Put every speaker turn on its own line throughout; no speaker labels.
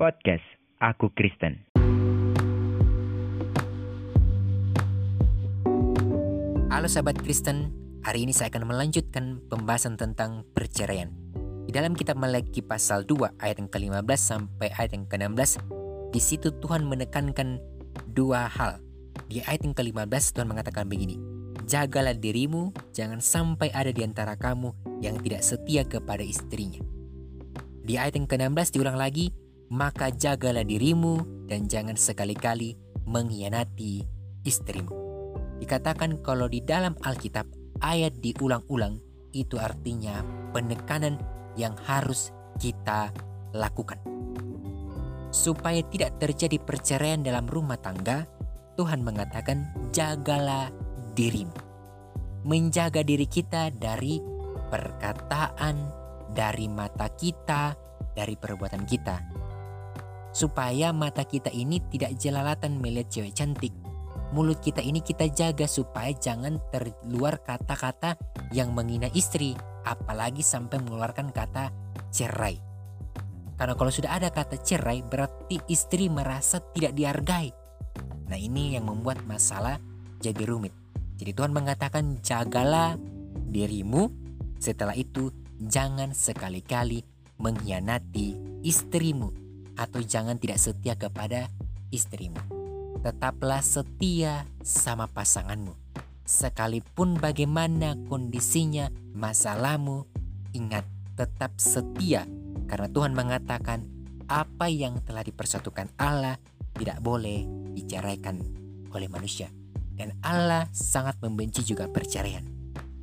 Podcast Aku Kristen.
Halo sahabat Kristen, hari ini saya akan melanjutkan pembahasan tentang perceraian. Di dalam kitab Malaki pasal 2 ayat yang ke-15 sampai ayat yang ke-16, di situ Tuhan menekankan dua hal. Di ayat yang ke-15 Tuhan mengatakan begini, Jagalah dirimu, jangan sampai ada di antara kamu yang tidak setia kepada istrinya. Di ayat yang ke-16 diulang lagi, maka jagalah dirimu dan jangan sekali-kali mengkhianati istrimu. Dikatakan kalau di dalam Alkitab ayat diulang-ulang itu artinya penekanan yang harus kita lakukan. Supaya tidak terjadi perceraian dalam rumah tangga, Tuhan mengatakan jagalah dirimu. Menjaga diri kita dari perkataan, dari mata kita, dari perbuatan kita supaya mata kita ini tidak jelalatan melihat cewek cantik. Mulut kita ini kita jaga supaya jangan terluar kata-kata yang menghina istri, apalagi sampai mengeluarkan kata cerai. Karena kalau sudah ada kata cerai berarti istri merasa tidak dihargai. Nah ini yang membuat masalah jadi rumit. Jadi Tuhan mengatakan jagalah dirimu, setelah itu jangan sekali-kali mengkhianati istrimu atau jangan tidak setia kepada istrimu. Tetaplah setia sama pasanganmu. Sekalipun bagaimana kondisinya, masalahmu, ingat tetap setia karena Tuhan mengatakan apa yang telah dipersatukan Allah tidak boleh diceraikan oleh manusia. Dan Allah sangat membenci juga perceraian.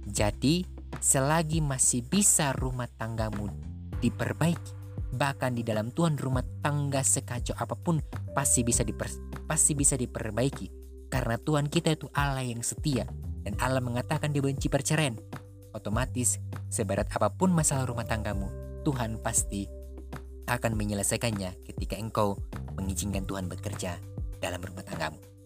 Jadi, selagi masih bisa rumah tanggamu diperbaiki, bahkan di dalam Tuhan rumah tangga sekacau apa pun pasti bisa diper, pasti bisa diperbaiki. Karena Tuhan kita itu Allah yang setia dan Allah mengatakan dia benci perceraian. Otomatis seberat apa pun masalah rumah tanggamu Tuhan pasti akan menyelesaikannya ketika engkau mengizinkan Tuhan bekerja dalam rumah tanggamu